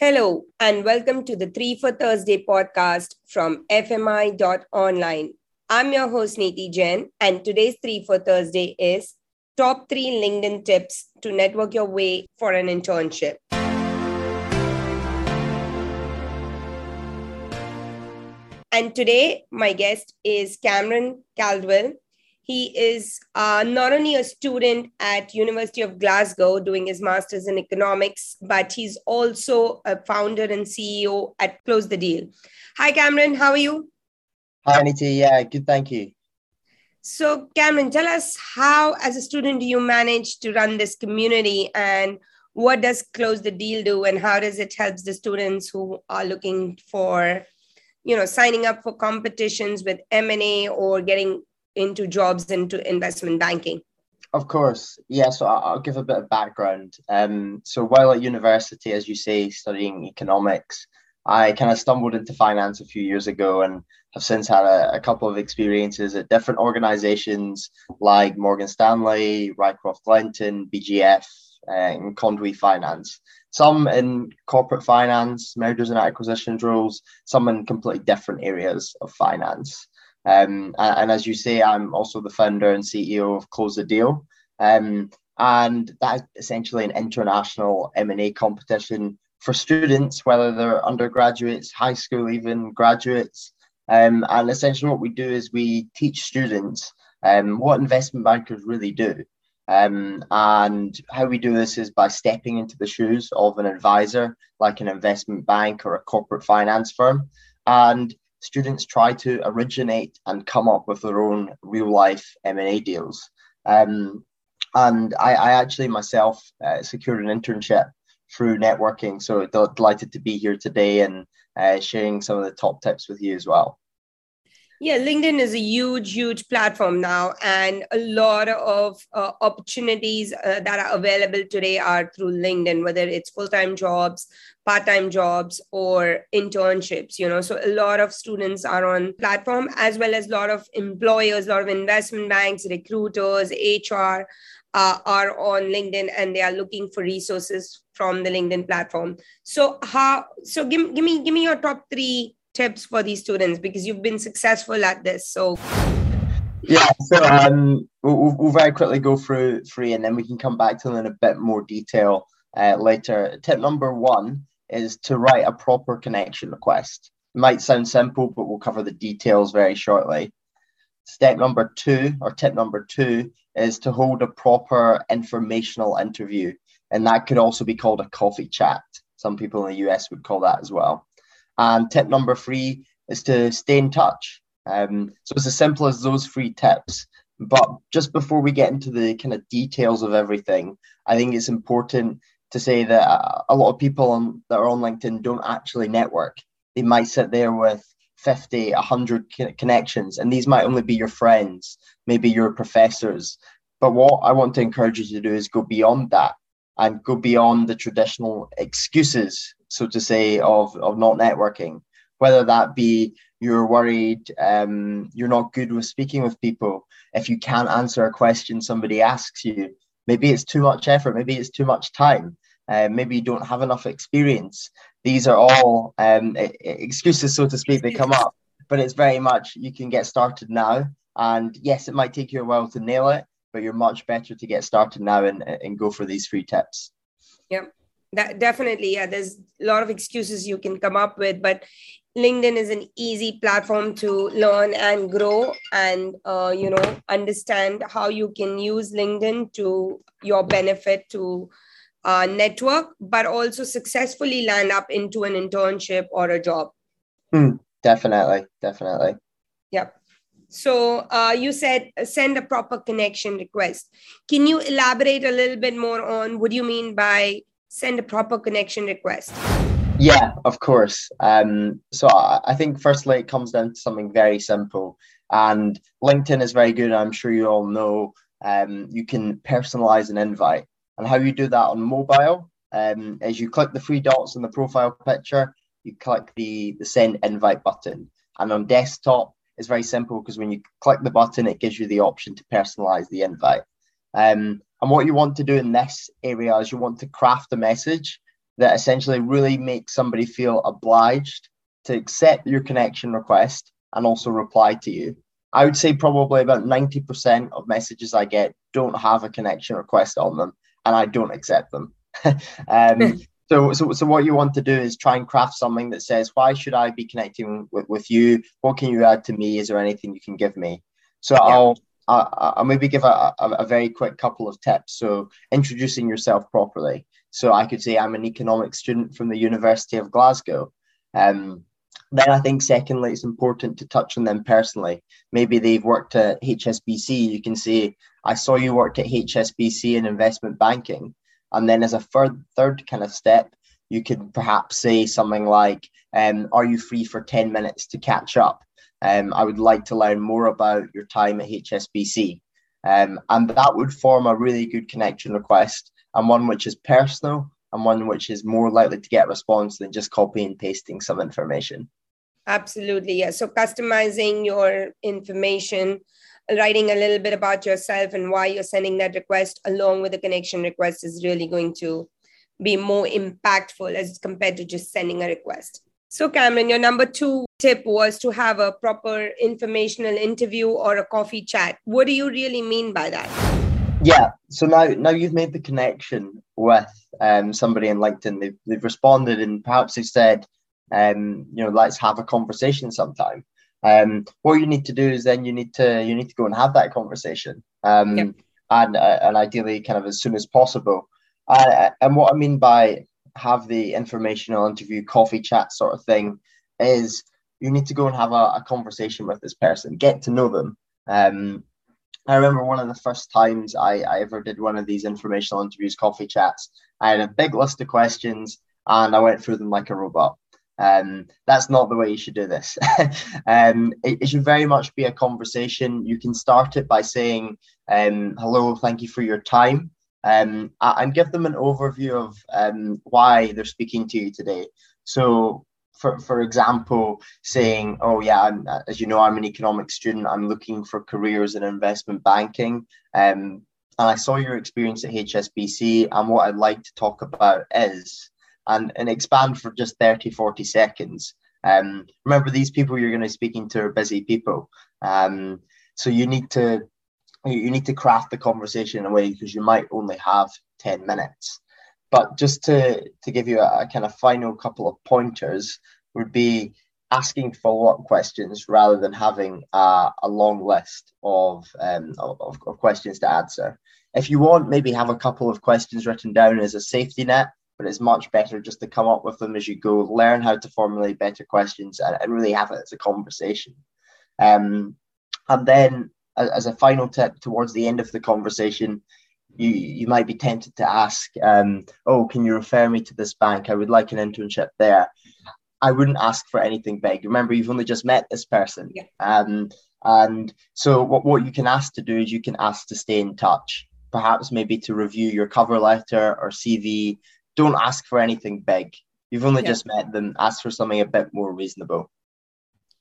Hello, and welcome to the Three for Thursday podcast from FMI.online. I'm your host, Niti Jain, and today's Three for Thursday is Top Three LinkedIn Tips to Network Your Way for an Internship. And today, my guest is Cameron Caldwell. He is uh, not only a student at University of Glasgow doing his master's in economics, but he's also a founder and CEO at Close the Deal. Hi, Cameron. How are you? Hi, Anita. Yeah, good. Thank you. So, Cameron, tell us how, as a student, do you manage to run this community and what does Close the Deal do and how does it help the students who are looking for you know signing up for competitions with m&a or getting into jobs into investment banking? Of course, yeah. So I'll give a bit of background. Um, so while at university, as you say, studying economics, I kind of stumbled into finance a few years ago and have since had a, a couple of experiences at different organizations like Morgan Stanley, Ryecroft Glenton, BGF, uh, and Conduit Finance. Some in corporate finance, mergers and acquisitions roles, some in completely different areas of finance. Um, and, and, as you say, I'm also the founder and CEO of Close the Deal. Um, and that is essentially an international M&A competition for students, whether they're undergraduates, high school, even graduates. Um, and essentially what we do is we teach students um, what investment bankers really do. Um, and how we do this is by stepping into the shoes of an advisor, like an investment bank or a corporate finance firm, and students try to originate and come up with their own real life M&A deals. Um, and I, I, actually myself uh, secured an internship through networking. So delighted to be here today and uh, sharing some of the top tips with you as well. Yeah, LinkedIn is a huge, huge platform now, and a lot of uh, opportunities uh, that are available today are through LinkedIn, whether it's full time jobs, part time jobs, or internships. You know, so a lot of students are on platform as well as a lot of employers, a lot of investment banks, recruiters, HR uh, are on LinkedIn, and they are looking for resources from the LinkedIn platform. So, how? So, give, give me give me your top three tips for these students because you've been successful at this so yeah so um we'll, we'll very quickly go through three and then we can come back to them in a bit more detail uh, later tip number one is to write a proper connection request it might sound simple but we'll cover the details very shortly step number two or tip number two is to hold a proper informational interview and that could also be called a coffee chat some people in the us would call that as well and tip number three is to stay in touch. Um, so it's as simple as those three tips. But just before we get into the kind of details of everything, I think it's important to say that a lot of people on, that are on LinkedIn don't actually network. They might sit there with 50, 100 connections, and these might only be your friends, maybe your professors. But what I want to encourage you to do is go beyond that and go beyond the traditional excuses so to say, of, of not networking, whether that be you're worried, um, you're not good with speaking with people. If you can't answer a question somebody asks you, maybe it's too much effort, maybe it's too much time, uh, maybe you don't have enough experience. These are all um, excuses, so to speak, they come up, but it's very much you can get started now. And yes, it might take you a while to nail it, but you're much better to get started now and, and go for these free tips. Yep that definitely yeah there's a lot of excuses you can come up with but linkedin is an easy platform to learn and grow and uh, you know understand how you can use linkedin to your benefit to uh, network but also successfully land up into an internship or a job. Mm, definitely. Definitely. Yep so uh, you said uh, send a proper connection request. Can you elaborate a little bit more on what do you mean by send a proper connection request? Yeah, of course. Um, so I think firstly it comes down to something very simple, and LinkedIn is very good. I'm sure you all know. Um, you can personalize an invite, and how you do that on mobile um, is you click the three dots in the profile picture, you click the the send invite button, and on desktop it's very simple because when you click the button, it gives you the option to personalize the invite. Um, and what you want to do in this area is you want to craft a message that essentially really makes somebody feel obliged to accept your connection request and also reply to you. I would say probably about 90% of messages I get don't have a connection request on them and I don't accept them. um, so, so, so what you want to do is try and craft something that says, why should I be connecting with, with you? What can you add to me? Is there anything you can give me? So yeah. I'll, I'll, I'll maybe give a, a, a very quick couple of tips. So introducing yourself properly. So I could say I'm an economics student from the University of Glasgow. Um, then I think, secondly, it's important to touch on them personally. Maybe they've worked at HSBC. You can say, I saw you worked at HSBC in investment banking. And then, as a third, third kind of step, you could perhaps say something like, um, Are you free for 10 minutes to catch up? Um, I would like to learn more about your time at HSBC. Um, and that would form a really good connection request and one which is personal and one which is more likely to get response than just copy and pasting some information. Absolutely, yeah. So customizing your information, writing a little bit about yourself and why you're sending that request along with the connection request is really going to be more impactful as compared to just sending a request. So, Cameron, your number two tip was to have a proper informational interview or a coffee chat. What do you really mean by that? Yeah. So now, now you've made the connection with um, somebody in LinkedIn. They've, they've responded and perhaps they've said, um, you know, let's have a conversation sometime. Um, what you need to do is then you need to you need to go and have that conversation, um, yep. and uh, and ideally kind of as soon as possible. Uh, and what I mean by have the informational interview, coffee chat sort of thing, is you need to go and have a, a conversation with this person, get to know them. Um, I remember one of the first times I, I ever did one of these informational interviews, coffee chats. I had a big list of questions and I went through them like a robot. Um, that's not the way you should do this. um, it, it, should very much be a conversation. You can start it by saying, um, hello, thank you for your time. Um, and give them an overview of um, why they're speaking to you today. So, for, for example, saying, oh, yeah, I'm, as you know, I'm an economics student. I'm looking for careers in investment banking. Um, and I saw your experience at HSBC. And what I'd like to talk about is and, and expand for just 30, 40 seconds. Um, remember, these people you're going to be speaking to are busy people. Um, so you need to you need to craft the conversation in a way because you might only have 10 minutes. But just to, to give you a, a kind of final couple of pointers would be asking follow-up questions rather than having a, a long list of, um, of, of questions to answer. If you want, maybe have a couple of questions written down as a safety net but it's much better just to come up with them as you go, learn how to formulate better questions, and, and really have it as a conversation. Um, and then, as a final tip towards the end of the conversation, you you might be tempted to ask, um, "Oh, can you refer me to this bank? I would like an internship there." I wouldn't ask for anything big. Remember, you've only just met this person. Yeah. Um, and so, what, what you can ask to do is you can ask to stay in touch, perhaps maybe to review your cover letter or CV, don't ask for anything big. You've only yeah. just met them. Ask for something a bit more reasonable.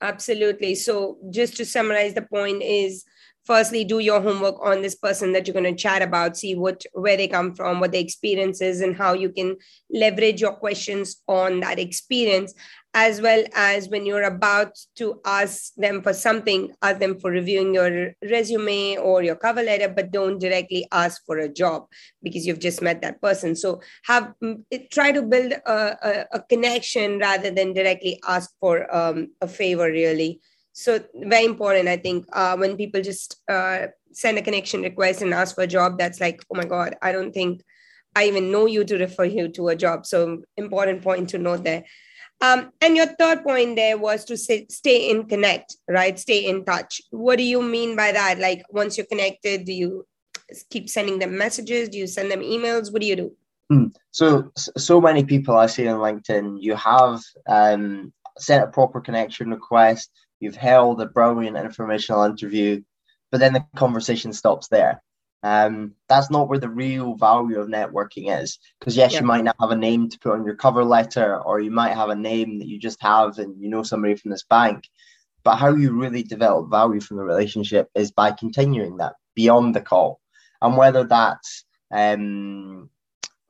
Absolutely. So, just to summarize, the point is firstly do your homework on this person that you're going to chat about see what where they come from what their experience is and how you can leverage your questions on that experience as well as when you're about to ask them for something ask them for reviewing your resume or your cover letter but don't directly ask for a job because you've just met that person. So have try to build a, a, a connection rather than directly ask for um, a favor really so very important i think uh, when people just uh, send a connection request and ask for a job that's like oh my god i don't think i even know you to refer you to a job. So important point to note there. Um, and your third point there was to say, stay in connect right? Stay in touch. What do you mean by that? Like once you're connected do you keep sending them messages? Do you send them emails? What do you do? Hmm. so so many people i see on linkedin you have um, sent a proper connection request you've held a brilliant informational interview, but then the conversation stops there. Um, that's not where the real value of networking is. Because yes, yeah. you might not have a name to put on your cover letter, or you might have a name that you just have and you know somebody from this bank. But how you really develop value from the relationship is by continuing that beyond the call. And whether that's um,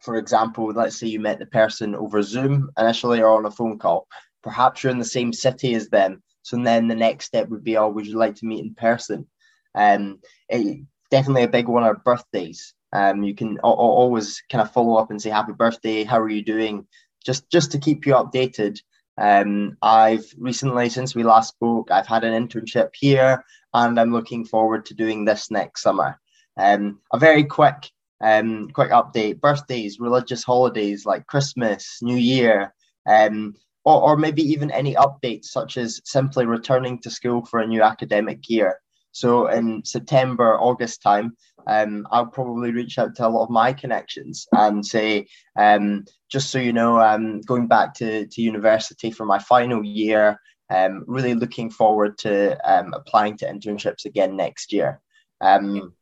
for example, let's say you met the person over Zoom initially or on a phone call. Perhaps you're in the same city as them. So and then the next step would be, oh, would you like to meet in person? Um, it, definitely a big one are birthdays. Um, you can always kind of follow up and say happy birthday. How are you doing? Just just to keep you updated. Um, I've recently, since we last spoke, I've had an internship here, and I'm looking forward to doing this next summer. Um, a very quick um, quick update: birthdays, religious holidays like Christmas, New Year, um, or, or maybe even any updates such as simply returning to school for a new academic year. So in September, August time, um, I'll probably reach out to a lot of my connections and say, um, just so you know, I'm going back to, to university for my final year. Um, really looking forward to um, applying to internships again next year. Um,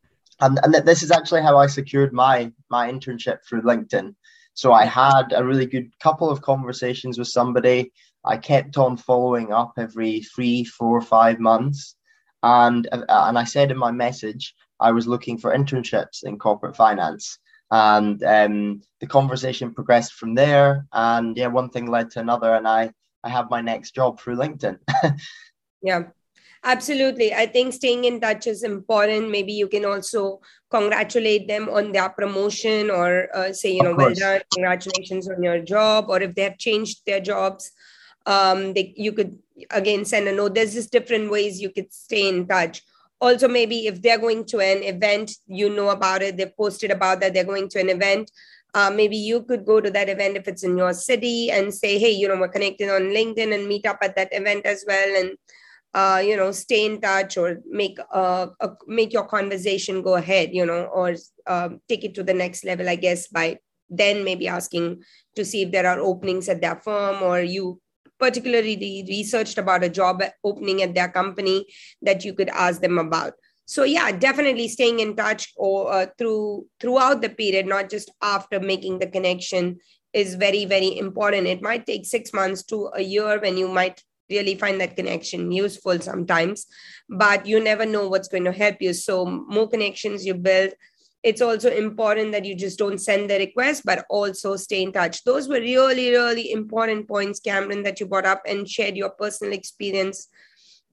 and, and this is actually how I secured my my internship through LinkedIn. So I had a really good couple of conversations with somebody. I kept on following up every three, four, five months and uh, and I said in my message I was looking for internships in corporate finance, and um, the conversation progressed from there. And yeah, one thing led to another, and I I have my next job through LinkedIn. yeah. Absolutely. I think staying in touch is important. Maybe you can also congratulate them on their promotion or uh, say, you know, well done, congratulations on your job, or if they have changed their jobs, um, they, you could again send a note. There's just different ways you could stay in touch. Also maybe if they're going to an event you know about it they've posted about that they're going to an event uh, maybe you could go to that event if it's in your city and say hey you know we're connected on linkedin and meet up at that event as well. And uh, you know stay in touch or make uh, a, make your conversation go ahead you know or uh, take it to the next level i guess by then maybe asking to see if there are openings at their firm or you particularly researched about a job opening at their company that you could ask them about. So yeah definitely staying in touch or uh, through throughout the period not just after making the connection is very very important. It might take 6 months to a year when you might really find that connection useful sometimes but you never know what's going to help you so more connections you build it's also important that you just don't send the request, but also stay in touch. Those were really, really important points, Cameron, that you brought up and shared your personal experience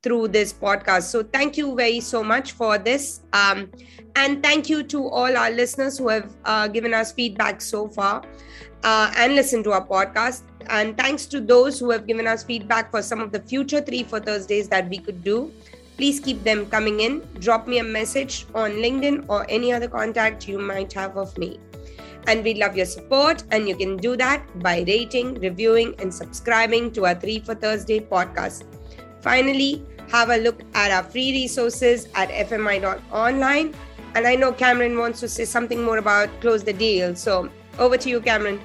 through this podcast. So thank you very so much for this. Um, and thank you to all our listeners who have uh, given us feedback so far uh, and listened to our podcast. And thanks to those who have given us feedback for some of the future three for Thursdays that we could do please keep them coming in. Drop me a message on LinkedIn or any other contact you might have of me. And we love your support, and you can do that by rating, reviewing, and subscribing to our 3 for Thursday podcast. Finally, have a look at our free resources at fmi.online. And I know Cameron wants to say something more about Close the Deal. So over to you, Cameron.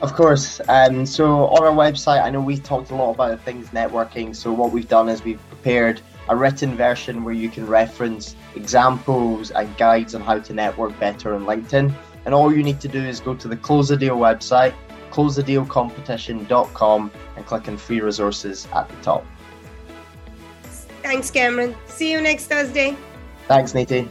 Of course. Um, so on our website, I know we talked a lot about things networking. So what we've done is we've prepared a written version where you can reference examples and guides on how to network better on LinkedIn. And all you need to do is go to the Close the Deal website, closethedealcompetition.com, and click on free resources at the top. Thanks, Cameron. See you next Thursday. Thanks, Niti.